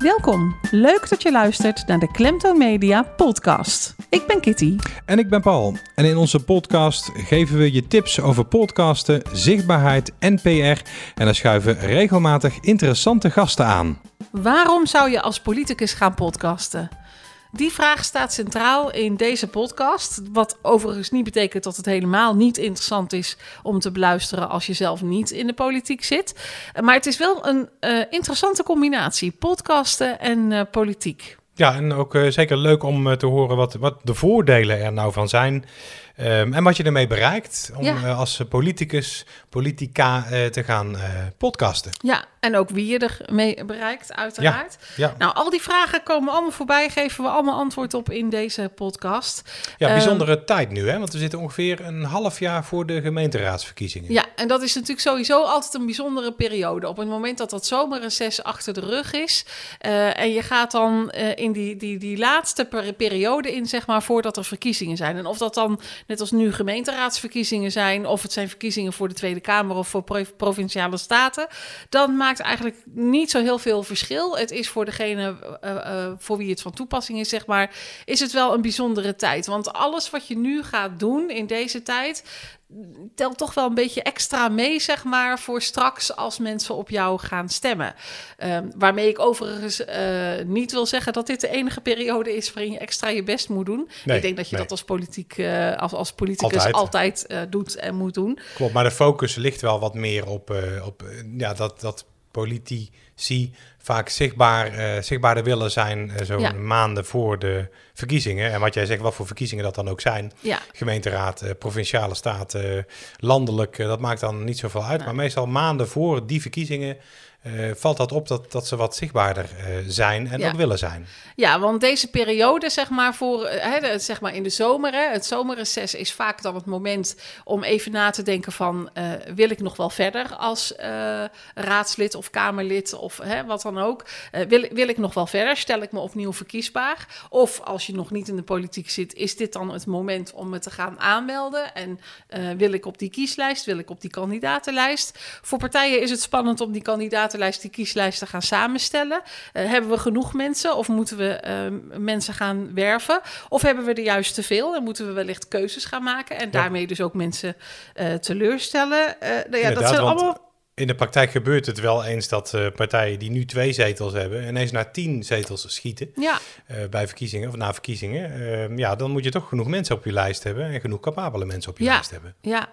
Welkom. Leuk dat je luistert naar de Klemtoon Media podcast. Ik ben Kitty. En ik ben Paul. En in onze podcast geven we je tips over podcasten, zichtbaarheid en PR. En dan schuiven regelmatig interessante gasten aan. Waarom zou je als politicus gaan podcasten? Die vraag staat centraal in deze podcast. Wat overigens niet betekent dat het helemaal niet interessant is om te beluisteren als je zelf niet in de politiek zit. Maar het is wel een uh, interessante combinatie: podcasten en uh, politiek. Ja, en ook uh, zeker leuk om te horen wat, wat de voordelen er nou van zijn. Um, en wat je ermee bereikt om ja. uh, als politicus, politica uh, te gaan uh, podcasten. Ja, en ook wie je ermee bereikt, uiteraard. Ja, ja. Nou, al die vragen komen allemaal voorbij, geven we allemaal antwoord op in deze podcast. Ja, bijzondere um, tijd nu, hè? Want we zitten ongeveer een half jaar voor de gemeenteraadsverkiezingen. Ja, en dat is natuurlijk sowieso altijd een bijzondere periode. Op het moment dat dat zomerreces achter de rug is en je gaat dan in die, die, die laatste periode in, zeg maar, voordat er verkiezingen zijn. En of dat dan net als nu gemeenteraadsverkiezingen zijn, of het zijn verkiezingen voor de Tweede Kamer of voor provinciale staten, dan maakt eigenlijk niet zo heel veel verschil. Het is voor degene uh, uh, voor wie het van toepassing is, zeg maar, is het wel een bijzondere tijd. Want alles wat je nu gaat doen in deze tijd, telt toch wel een beetje extra mee, zeg maar, voor straks als mensen op jou gaan stemmen. Um, waarmee ik overigens uh, niet wil zeggen dat dit de enige periode is waarin je extra je best moet doen. Nee, ik denk dat je nee. dat als, politiek, uh, als, als politicus altijd, altijd uh, doet en moet doen. Klopt, maar de focus ligt wel wat meer op, op ja, dat, dat politici vaak zichtbaar, uh, zichtbaarder willen zijn uh, zo'n ja. maanden voor de verkiezingen. En wat jij zegt, wat voor verkiezingen dat dan ook zijn. Ja. Gemeenteraad, uh, provinciale staten, landelijk, dat maakt dan niet zoveel uit. Nee. Maar meestal maanden voor die verkiezingen uh, valt dat op dat, dat ze wat zichtbaarder uh, zijn en ja. ook willen zijn. Ja, want deze periode, zeg maar, voor, hè, zeg maar in de zomer, hè, het zomerreces is vaak dan het moment om even na te denken van, uh, wil ik nog wel verder als raadslid of kamerlid of hè, wat dan ook? wil, wil ik nog wel verder? Stel ik me opnieuw verkiesbaar? Of als je nog niet in de politiek zit, is dit dan het moment om me te gaan aanmelden? En wil ik op die kieslijst? Wil ik op die kandidatenlijst? Voor partijen is het spannend om die kandidaten kandidatenlijst, die kieslijsten gaan samenstellen? Uh, hebben we genoeg mensen of moeten we uh, mensen gaan werven? Of hebben we er juist te veel en moeten we wellicht keuzes gaan maken en ja. daarmee dus ook mensen uh, teleurstellen? nou ja, dat zijn allemaal... In de praktijk gebeurt het wel eens dat uh, partijen die nu twee zetels hebben, ineens naar tien zetels schieten ja. uh, bij verkiezingen of na verkiezingen. Uh, ja, dan moet je toch genoeg mensen op je lijst hebben en genoeg capabele mensen op je ja. lijst hebben. Ja.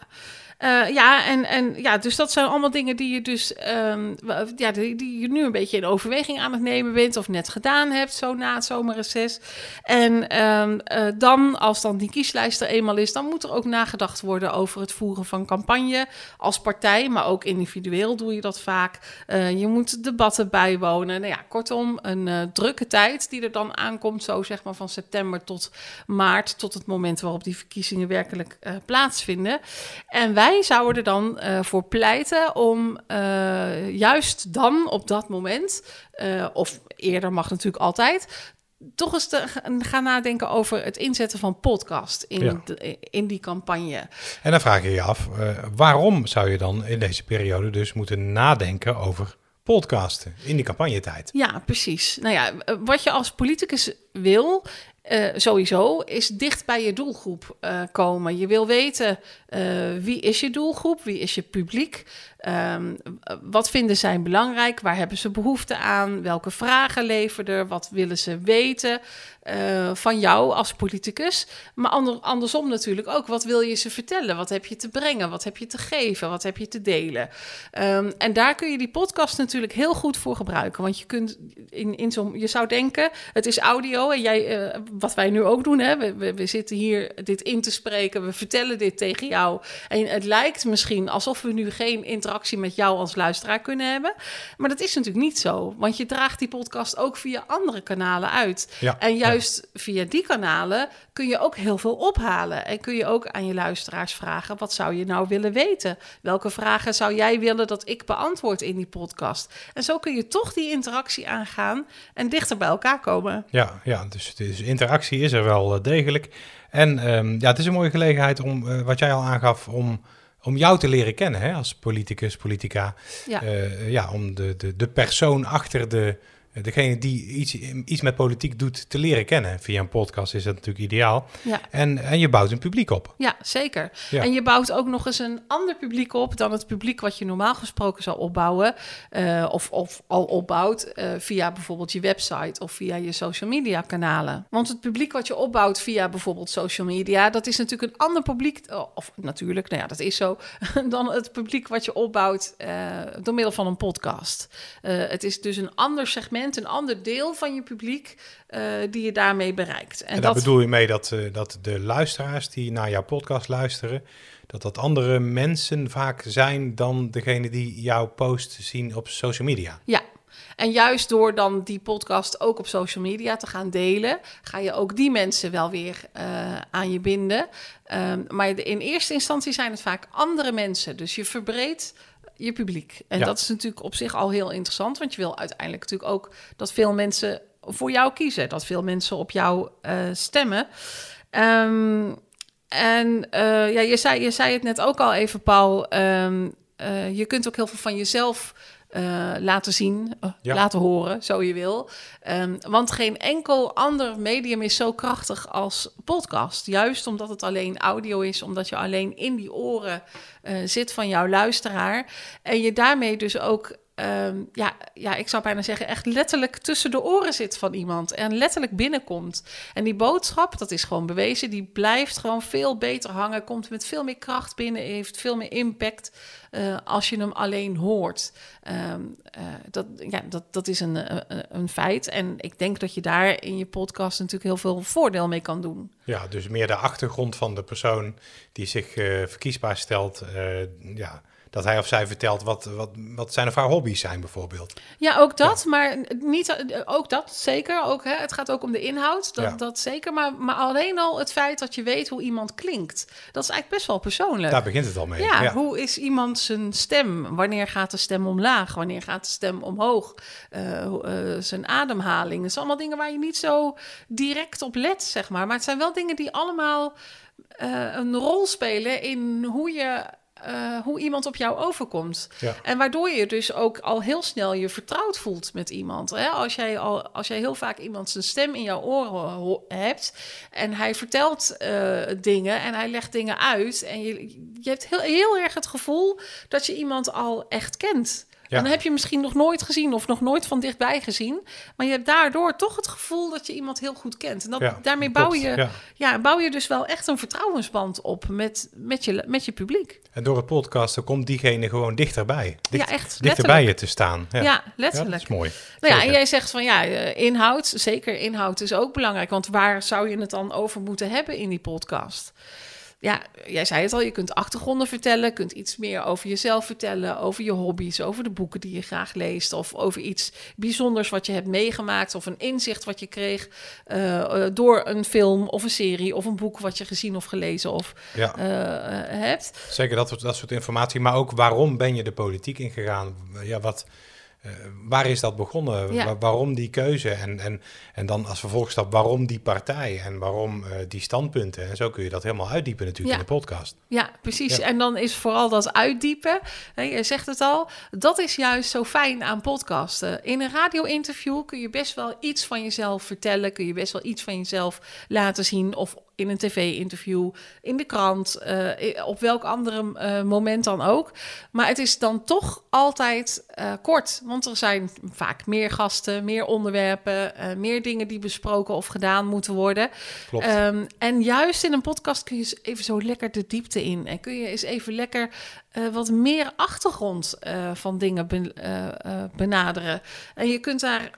Uh, ja, en, en ja, dus dat zijn allemaal dingen die je dus um, ja, die, die, je nu een beetje in overweging aan het nemen bent of net gedaan hebt, zo na het zomerreces. En um, uh, dan, als dan die kieslijst er eenmaal is, dan moet er ook nagedacht worden over het voeren van campagne als partij, maar ook individueel doe je dat vaak. Uh, je moet debatten bijwonen. Nou ja, kortom, een drukke tijd die er dan aankomt, zo zeg maar van september tot maart, tot het moment waarop die verkiezingen werkelijk plaatsvinden. En wij wij zouden er dan uh, voor pleiten om uh, juist dan op dat moment, uh, of eerder mag natuurlijk altijd, toch eens te gaan nadenken over het inzetten van podcast in, ja. de, in die campagne. En dan vraag je je af, waarom zou je dan in deze periode dus moeten nadenken over podcasten in die campagnetijd? Ja, precies. Nou ja, wat je als politicus wil, uh, sowieso is dicht bij je doelgroep uh, komen. Je wil weten uh, wie is je doelgroep, wie is je publiek, um, wat vinden zij belangrijk, waar hebben ze behoefte aan, welke vragen leveren wat willen ze weten van jou als politicus. Maar ander, andersom natuurlijk ook, wat wil je ze vertellen, wat heb je te brengen, wat heb je te geven, wat heb je te delen. Um, en daar kun je die podcast natuurlijk heel goed voor gebruiken, want je kunt in, in zo'n, je zou denken, het is audio en jij wat wij nu ook doen. Hè? We, we, we, zitten hier dit in te spreken, we vertellen dit tegen jou. En het lijkt misschien alsof we nu geen interactie met jou als luisteraar kunnen hebben. Maar dat is natuurlijk niet zo, want je draagt die podcast ook via andere kanalen uit. Ja, en juist ja. via die kanalen kun je ook heel veel ophalen. En kun je ook aan je luisteraars vragen: wat zou je nou willen weten? Welke vragen zou jij willen dat ik beantwoord in die podcast? En zo kun je toch die interactie aangaan en dichter bij elkaar komen. Ja, ja dus interactie is er wel degelijk. En um, ja, het is een mooie gelegenheid om, uh, wat jij al aangaf, om, om jou te leren kennen hè, als politicus, politica. Ja, uh, ja om de, de, de persoon achter de, degene die iets, iets met politiek doet te leren kennen. Via een podcast is dat natuurlijk ideaal. Ja. En, en je bouwt een publiek op. Ja, zeker. Ja. En je bouwt ook nog eens een ander publiek op dan het publiek wat je normaal gesproken zou opbouwen. eh, of, of al opbouwt eh, via bijvoorbeeld je website of via je social media kanalen. Want het publiek wat je opbouwt via bijvoorbeeld social media, dat is natuurlijk een ander publiek. eh, Of natuurlijk, nou ja, dat is zo. Dan het publiek wat je opbouwt eh, door middel van een podcast. Eh, het is dus een ander segment, een ander deel van je publiek eh, die je daarmee bereikt. En, daar bedoel je mee dat, eh, dat de luisteraars die naar jouw podcast luisteren, dat dat andere mensen vaak zijn dan degene die jouw post zien op social media. Ja, en juist door dan die podcast ook op social media te gaan delen, ga je ook die mensen wel weer eh, aan je binden. Ehm, maar in eerste instantie zijn het vaak andere mensen. Dus je verbreedt je publiek. En Ja. dat is natuurlijk op zich al heel interessant, want je wil uiteindelijk natuurlijk ook dat veel mensen voor jou kiezen, dat veel mensen op jou eh, stemmen. Ehm, en eh, ja, je zei, je zei het net ook al even, Paul. ehm, eh, je kunt ook heel veel van jezelf eh, laten zien, eh, Ja. laten horen, zo je wil. Ehm, want geen enkel ander medium is zo krachtig als podcast. Juist omdat het alleen audio is, omdat je alleen in die oren eh, zit van jouw luisteraar. En je daarmee dus ook ehm, ja, ja, ik zou bijna zeggen, echt letterlijk tussen de oren zit van iemand en letterlijk binnenkomt. En die boodschap, dat is gewoon bewezen, die blijft gewoon veel beter hangen, komt met veel meer kracht binnen, heeft veel meer impact eh, als je hem alleen hoort. Ehm, eh, dat, ja, dat, dat is een, een, een feit. En ik denk dat je daar in je podcast natuurlijk heel veel voordeel mee kan doen. Ja, dus meer de achtergrond van de persoon die zich eh, verkiesbaar stelt. eh, ja, dat hij of zij vertelt wat, wat, wat zijn of haar hobby's zijn bijvoorbeeld. Ja, ook dat, maar niet ook dat zeker. Ook, hè, het gaat ook om de inhoud, dat, Ja. dat zeker. Maar, maar alleen al het feit dat je weet hoe iemand klinkt, dat is eigenlijk best wel persoonlijk. Daar begint het al mee. ja, hoe is iemand zijn stem? Wanneer gaat de stem omlaag? Wanneer gaat de stem omhoog? Eh, eh, zijn ademhaling. Het zijn allemaal dingen waar je niet zo direct op let, zeg maar. Maar het zijn wel dingen die allemaal eh, een rol spelen in hoe je. Eh, hoe iemand op jou overkomt. Ja. En waardoor je dus ook al heel snel je vertrouwd voelt met iemand. Hè? Als, jij al, als jij heel vaak iemand zijn stem in jouw oren hebt en hij vertelt eh, dingen en hij legt dingen uit en je, je hebt heel, heel erg het gevoel dat je iemand al echt kent. Ja. Dan heb je misschien nog nooit gezien of nog nooit van dichtbij gezien. Maar je hebt daardoor toch het gevoel dat je iemand heel goed kent. En dat, Ja, daarmee bouw klopt, je, ja. ja. bouw je dus wel echt een vertrouwensband op met, met, je, met je publiek. En door het podcasten komt diegene gewoon dichterbij. Dicht, ja, echt. dichter bij je te staan. Ja, letterlijk. dat is mooi. Nou ja, en jij zegt van ja, eh, inhoud, zeker inhoud is ook belangrijk. Want waar zou je het dan over moeten hebben in die podcast? Ja, jij zei het al, je kunt achtergronden vertellen, kunt iets meer over jezelf vertellen, over je hobby's, over de boeken die je graag leest, of over iets bijzonders wat je hebt meegemaakt, of een inzicht wat je kreeg eh, eh, door een film of een serie of een boek wat je gezien of gelezen of Ja. eh, hebt. Zeker dat, soort- dat soort informatie. Maar ook waarom ben je de politiek ingegaan? Ja, wat, eh, waar is dat begonnen? Ja. Wa- waarom die keuze? En, en, en dan als vervolgstap, waarom die partij? En waarom eh, die standpunten? En zo kun je dat helemaal uitdiepen natuurlijk Ja. in de podcast. Ja, precies. Ja. En dan is vooral dat uitdiepen, hè, je zegt het al, dat is juist zo fijn aan podcasten. In een radio-interview kun je best wel iets van jezelf vertellen, kun je best wel iets van jezelf laten zien of in een tv-interview, in de krant, eh, op welk andere eh, moment dan ook. Maar het is dan toch altijd eh, kort, want er zijn vaak meer gasten, meer onderwerpen, meer dingen die besproken of gedaan moeten worden. Klopt. Ehm, en juist in een podcast kun je even zo lekker de diepte in. En kun je eens even lekker wat meer achtergrond van dingen ben- benaderen. En je kunt, daar,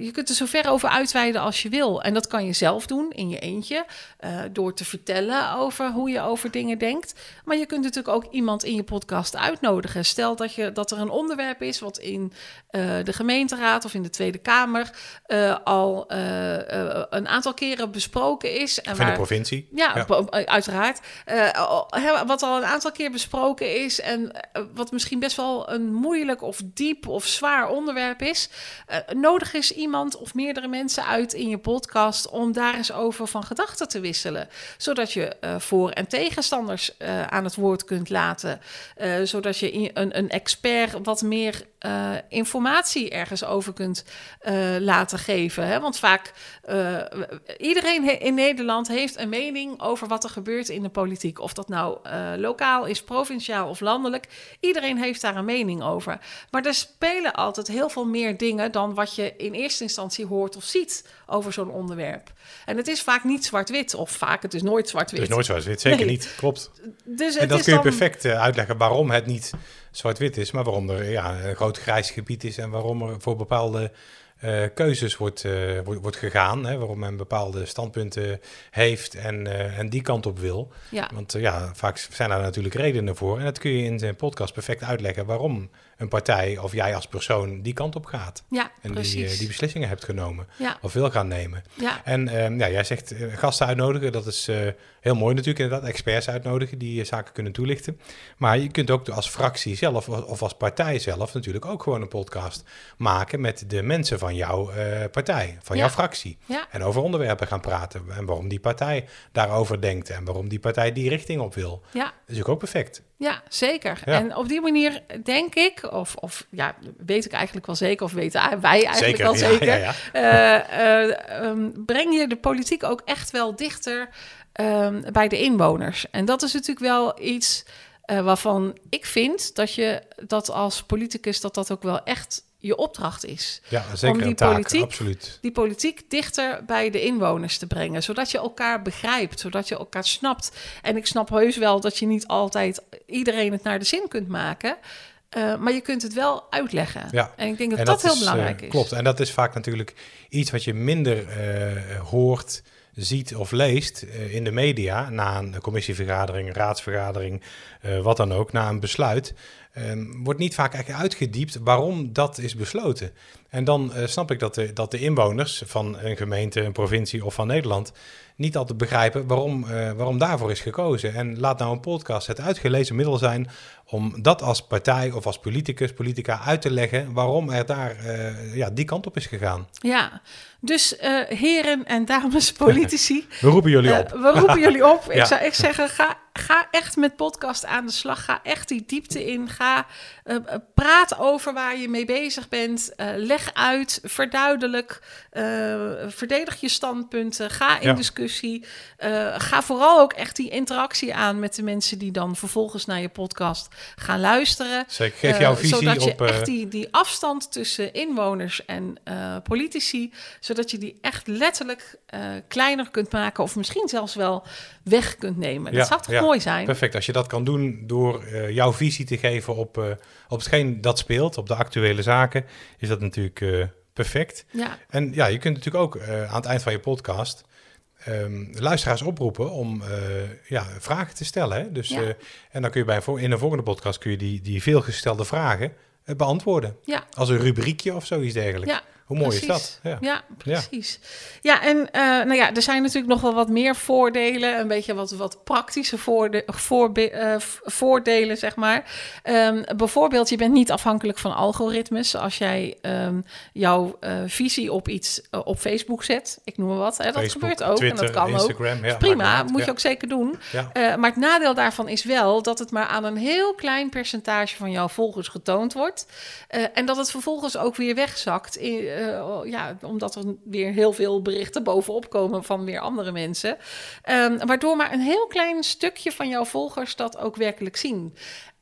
je kunt er zo ver over uitweiden als je wil. En dat kan je zelf doen in je eentje. Eh, door te vertellen over hoe je over dingen denkt. Maar je kunt natuurlijk ook iemand in je podcast uitnodigen. Stel dat, je, dat er een onderwerp is wat in eh, de gemeenteraad of in de Tweede Kamer eh, al een aantal keren besproken is. En Van de provincie. ja, uiteraard. Wat al een aantal keer besproken is en wat misschien best wel een moeilijk of diep of zwaar onderwerp is. nodig eens iemand of meerdere mensen uit in je podcast om daar eens over van gedachten te wisselen. Zodat je eh, voor- en tegenstanders eh, aan het woord kunt laten. Eh, zodat je een, een expert wat meer uh, informatie ergens over kunt uh, laten geven. Hè? Want vaak, uh, iedereen in Nederland heeft een mening over wat er gebeurt in de politiek. Of dat nou lokaal is, provinciaal of landelijk. Iedereen heeft daar een mening over. Maar er spelen altijd heel veel meer dingen dan wat je in eerste instantie hoort of ziet over zo'n onderwerp. En het is vaak niet zwart-wit, of vaak, het is nooit zwart-wit. Het is nooit zwart-wit, zeker niet, klopt. Dus en dat kun je perfect uitleggen waarom het niet zwart-wit is, maar waarom er ja, een groot grijs gebied is en waarom er voor bepaalde uh, keuzes wordt, uh, wordt, wordt, gegaan. Hè, waarom men bepaalde standpunten heeft en, uh, en die kant op wil. Ja. Want ja, vaak zijn daar natuurlijk redenen voor. En dat kun je in zijn podcast perfect uitleggen waarom een partij of jij als persoon die kant op gaat. Ja, en precies. Die, die beslissingen hebt genomen ja. of wil gaan nemen. Ja. En ehm, ja, jij zegt gasten uitnodigen, dat is heel mooi natuurlijk inderdaad. Experts uitnodigen die zaken kunnen toelichten. Maar je kunt ook als fractie zelf of als partij zelf natuurlijk ook gewoon een podcast maken met de mensen van jouw uh, partij, van ja. jouw fractie. Ja. En over onderwerpen gaan praten. En waarom die partij daarover denkt. En waarom die partij die richting op wil. Ja. Dat is natuurlijk ook perfect. Ja, zeker. En op die manier denk ik, of, of ja, weet ik eigenlijk wel zeker, of weten wij eigenlijk zeker, wel zeker, ja, uh, uh, um, breng je de politiek ook echt wel dichter um, bij de inwoners. En dat is natuurlijk wel iets uh, waarvan ik vind dat je dat als politicus dat dat ook wel echt je opdracht is. Ja, zeker om die taak, politiek, absoluut. die politiek dichter bij de inwoners te brengen, zodat je elkaar begrijpt, zodat je elkaar snapt. En ik snap heus wel dat je niet altijd iedereen het naar de zin kunt maken. Uh, maar je kunt het wel uitleggen. Ja. En ik denk dat en dat, dat heel belangrijk uh, is. Klopt, en dat is vaak natuurlijk iets wat je minder uh, hoort, ziet of leest in de media na een commissievergadering, raadsvergadering, wat dan ook, na een besluit. Um, wordt niet vaak eigenlijk uitgediept waarom dat is besloten. En dan uh, snap ik dat de, dat de inwoners van een gemeente, een provincie of van Nederland niet altijd begrijpen waarom, uh, waarom daarvoor is gekozen. En laat nou een podcast het uitgelezen middel zijn om dat als partij of als politicus, politica uit te leggen waarom er daar uh, ja, die kant op is gegaan. Ja, dus heren en dames politici. we roepen jullie op. we roepen jullie op. ja. Ik zou echt zeggen, ga, ga echt met podcast aan de slag. Ga echt die diepte in. Ga praat over waar je mee bezig bent. Leg uit, verduidelijk, verdedig je standpunten. Ga in ja. discussie. Ga vooral ook echt die interactie aan met de mensen die dan vervolgens naar je podcast gaan luisteren. Zeker, geef jouw visie zodat je op... echt die, die afstand tussen inwoners en politici, zodat je die echt letterlijk kleiner kunt maken of misschien zelfs wel weg kunt nemen. Dat zou toch ja, mooi zijn? Perfect, als je dat kan doen door jouw visie te geven op, op hetgeen dat speelt, op de actuele zaken, is dat natuurlijk perfect. Ja. En ja, je kunt natuurlijk ook uh, aan het eind van je podcast um, luisteraars oproepen om ja, vragen te stellen. Hè? Dus, ja. en dan kun je bij in een volgende podcast kun je die, die veelgestelde vragen beantwoorden. Ja. Als een rubriekje of zoiets dergelijks. Ja. Hoe mooi precies. is dat? Ja, ja precies. Ja, ja en uh, nou ja, er zijn natuurlijk nog wel wat meer voordelen. Een beetje wat, wat praktische voorde voorbe uh, voordelen, zeg maar. Um, bijvoorbeeld, je bent niet afhankelijk van algoritmes. Als jij um, jouw uh, visie op iets op Facebook zet, ik noem maar wat. Hè, dat Facebook, gebeurt ook Twitter, en dat kan Instagram, ook. Ja, prima, moet ja. je ook zeker doen. Maar het nadeel daarvan is wel dat het maar aan een heel klein percentage van jouw volgers getoond wordt. en dat het vervolgens ook weer wegzakt in, uh, ja, omdat er weer heel veel berichten bovenop komen van weer andere mensen. Um, waardoor maar een heel klein stukje van jouw volgers dat ook werkelijk zien.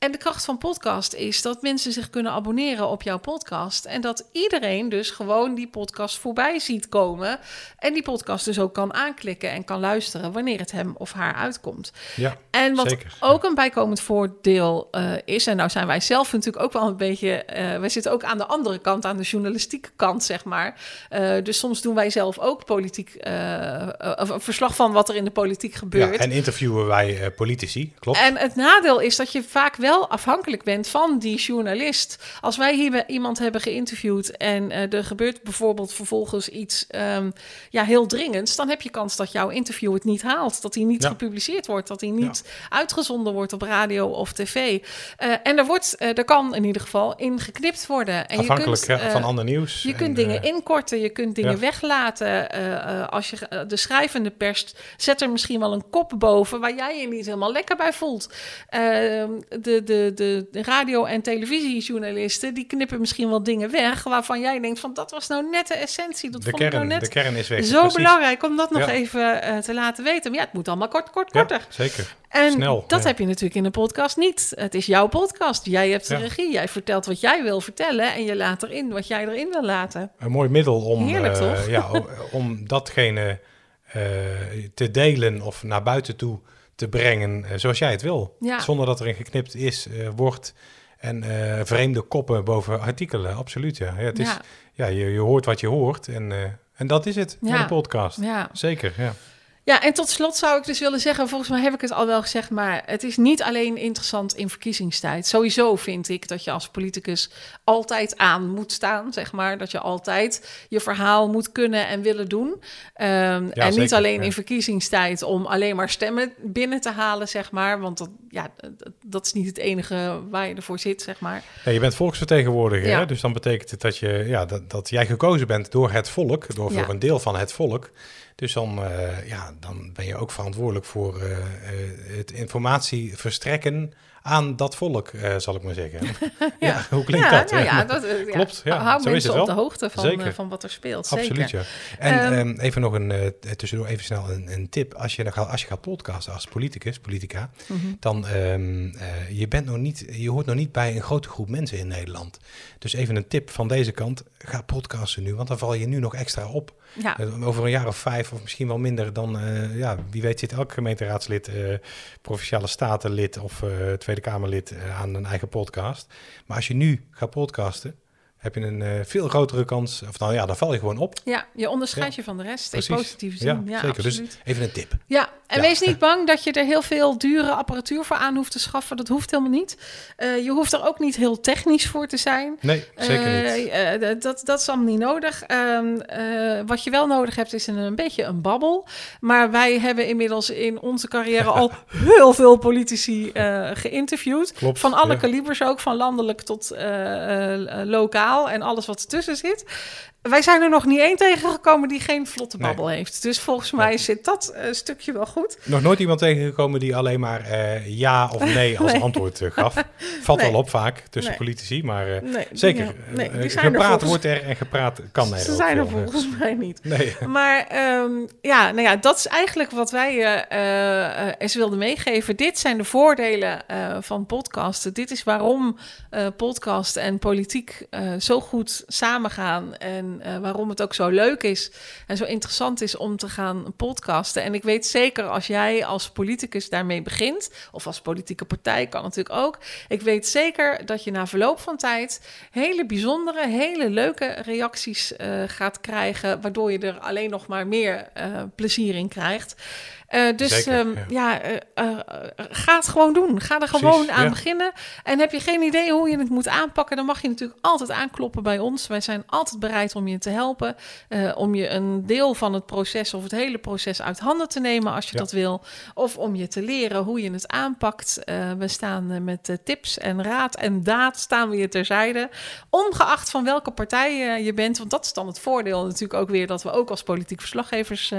En de kracht van podcast is dat mensen zich kunnen abonneren op jouw podcast. En dat iedereen dus gewoon die podcast voorbij ziet komen. En die podcast dus ook kan aanklikken en kan luisteren wanneer het hem of haar uitkomt. Ja, en wat zeker. ook een bijkomend voordeel uh, is, en nou zijn wij zelf natuurlijk ook wel een beetje. Uh, wij zitten ook aan de andere kant, aan de journalistieke kant, zeg maar. Uh, dus soms doen wij zelf ook politiek. een verslag van wat er in de politiek gebeurt. Ja, en interviewen wij politici, klopt. En het nadeel is dat je vaak wel afhankelijk bent van die journalist. Als wij hier iemand hebben geïnterviewd en uh, er gebeurt bijvoorbeeld vervolgens iets um, ja, heel dringends, dan heb je kans dat jouw interview het niet haalt. Dat hij niet Ja. gepubliceerd wordt, dat hij niet uitgezonden wordt op radio of tv. Uh, en er, wordt, uh, er kan in ieder geval in geknipt worden. En Afhankelijk je kunt, hè, van ander nieuws. je En, kunt dingen eh, inkorten, je kunt dingen ja. weglaten. Als je de schrijvende perst, zet er misschien wel een kop boven waar jij je niet helemaal lekker bij voelt. Uh, de, de, de, de radio- en televisiejournalisten, die knippen misschien wel dingen weg waarvan jij denkt van dat was nou net de essentie. Dat de vond ik kern, nou net de kern is weg. zo precies. belangrijk om dat nog Ja. even eh, te laten weten. Maar ja, het moet allemaal kort, kort, Ja, korter. zeker. En Snel, dat ja. heb je natuurlijk in een podcast niet. Het is jouw podcast. Jij hebt de regie. Jij vertelt wat jij wil vertellen en je laat erin wat jij erin wil laten. Een mooi middel om, Heerlijk, eh, toch? ja, om, om datgene eh, te delen of naar buiten toe te brengen eh, zoals jij het wil. Ja. Zonder dat erin geknipt is, eh, wordt en eh, vreemde koppen boven artikelen. Absoluut, ja. ja, het is, Ja. je, je hoort wat je hoort en, en dat is het Ja. een podcast. Ja. Zeker, ja. Ja, en tot slot zou ik dus willen zeggen, volgens mij heb ik het al wel gezegd, maar het is niet alleen interessant in verkiezingstijd. Sowieso vind ik dat je als politicus altijd aan moet staan, zeg maar. Dat je altijd je verhaal moet kunnen en willen doen. Ehm, en niet alleen ja. in verkiezingstijd om alleen maar stemmen binnen te halen, zeg maar. Want dat, ja, dat, is niet het enige waar je ervoor zit, zeg maar. Je bent volksvertegenwoordiger, Ja. hè? dus dan betekent het dat, je, ja, dat, dat jij gekozen bent door het volk, door voor een deel van het volk. Dus dan, eh, ja, dan ben je ook verantwoordelijk voor eh, eh, het informatie verstrekken aan dat volk, eh, zal ik maar zeggen. ja. hoe klinkt ja, dat? nou ja, dat, eh, ja. Klopt, ja, Hou zo is mensen op de hoogte van, Zeker. eh, van wat er speelt. Absoluut, Zeker. ja. En Ehm, ehm, even nog een, eh, tussendoor even snel een, een tip. Als je, als je gaat podcasten als politicus, politica, Mhm. dan eh, je bent nog niet, je hoort nog niet bij een grote groep mensen in Nederland. Dus even een tip van deze kant, ga podcasten nu, want dan val je nu nog extra op. Ja. Eh, Over een jaar of vijf of misschien wel minder, dan, eh, ja, wie weet zit elk gemeenteraadslid, eh, provinciale statenlid of eh, Tweede Kamerlid eh, aan een eigen podcast. Maar als je nu gaat podcasten, heb je een eh, veel grotere kans, of nou ja, dan val je gewoon op. Ja, je onderscheidt Ja. je van de rest Precies. in positieve zin. Ja, Ja, zeker. absoluut. Dus even een tip. Ja, en Ja. wees niet bang dat je er heel veel dure apparatuur voor aan hoeft te schaffen. Dat hoeft helemaal niet. Eh, je hoeft er ook niet heel technisch voor te zijn. Nee, zeker Eh, niet. eh, dat, dat is allemaal niet nodig. Ehm, eh, wat je wel nodig hebt is een, een beetje een babbel. Maar wij hebben inmiddels in onze carrière al heel veel politici eh, geïnterviewd. Klopt, Van alle ja. kalibers ook, van landelijk tot eh, eh, lokaal en alles wat ertussen zit. Wij zijn er nog niet één tegengekomen die geen vlotte Nee. babbel heeft. Dus volgens mij zit dat eh, stukje wel goed. Nog nooit iemand tegengekomen die alleen maar eh, ja of nee als Nee. antwoord eh, gaf. Valt wel op vaak tussen politici, maar zeker. die zijn er gepraat volgens- wordt er en gepraat kan er Ze zijn er volgens mij niet. Maar ehm, ja, nou ja, dat is eigenlijk wat wij eh, eens wilden meegeven. Dit zijn de voordelen van podcasten. Dit is waarom podcast en politiek zo goed samengaan. En eh, waarom het ook zo leuk is en zo interessant is om te gaan podcasten. En ik weet zeker als jij als politicus daarmee begint, of als politieke partij kan natuurlijk ook. Ik weet zeker dat je na verloop van tijd hele bijzondere, hele leuke reacties eh, gaat krijgen, waardoor je er alleen nog maar meer eh, plezier in krijgt. Eh, dus Zeker, ehm, ja. ja, eh, eh, ga het gewoon doen. Ga er Precies, gewoon aan ja. beginnen. En heb je geen idee hoe je het moet aanpakken, dan mag je natuurlijk altijd aankloppen bij ons. Wij zijn altijd bereid om je te helpen, om je een deel van het proces of het hele proces uit handen te nemen als je Ja. dat wil. Of om je te leren hoe je het aanpakt. We staan met tips en raad en daad staan we je terzijde. Ongeacht van welke partij je bent. Want dat is dan het voordeel natuurlijk ook weer dat we ook als politiek verslaggevers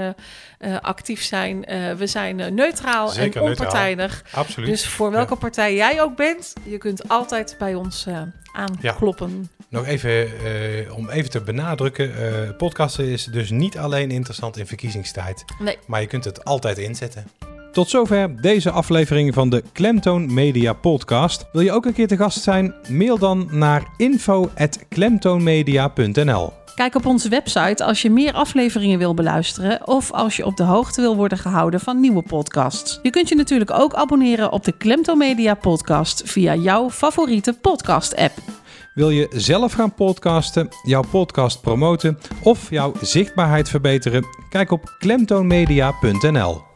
actief zijn. We zijn eh, neutraal Zeker en neutraal. onpartijdig. absoluut. Dus voor welke partij jij ook bent, je kunt altijd bij ons eh, aankloppen. Nog even, eh, om even te benadrukken, eh, podcasten is dus niet alleen interessant in verkiezingstijd, Nee. maar je kunt het altijd inzetten. Tot zover deze aflevering van de Klemtoon Media Podcast. Wil je ook een keer te gast zijn? Mail dan naar info@klemtoonmedia.nl. Kijk op onze website als je meer afleveringen wil beluisteren of als je op de hoogte wil worden gehouden van nieuwe podcasts. Je kunt je natuurlijk ook abonneren op de Klemto Media podcast via jouw favoriete podcast app. Wil je zelf gaan podcasten, jouw podcast promoten of jouw zichtbaarheid verbeteren? Kijk op klemtoonmedia.nl.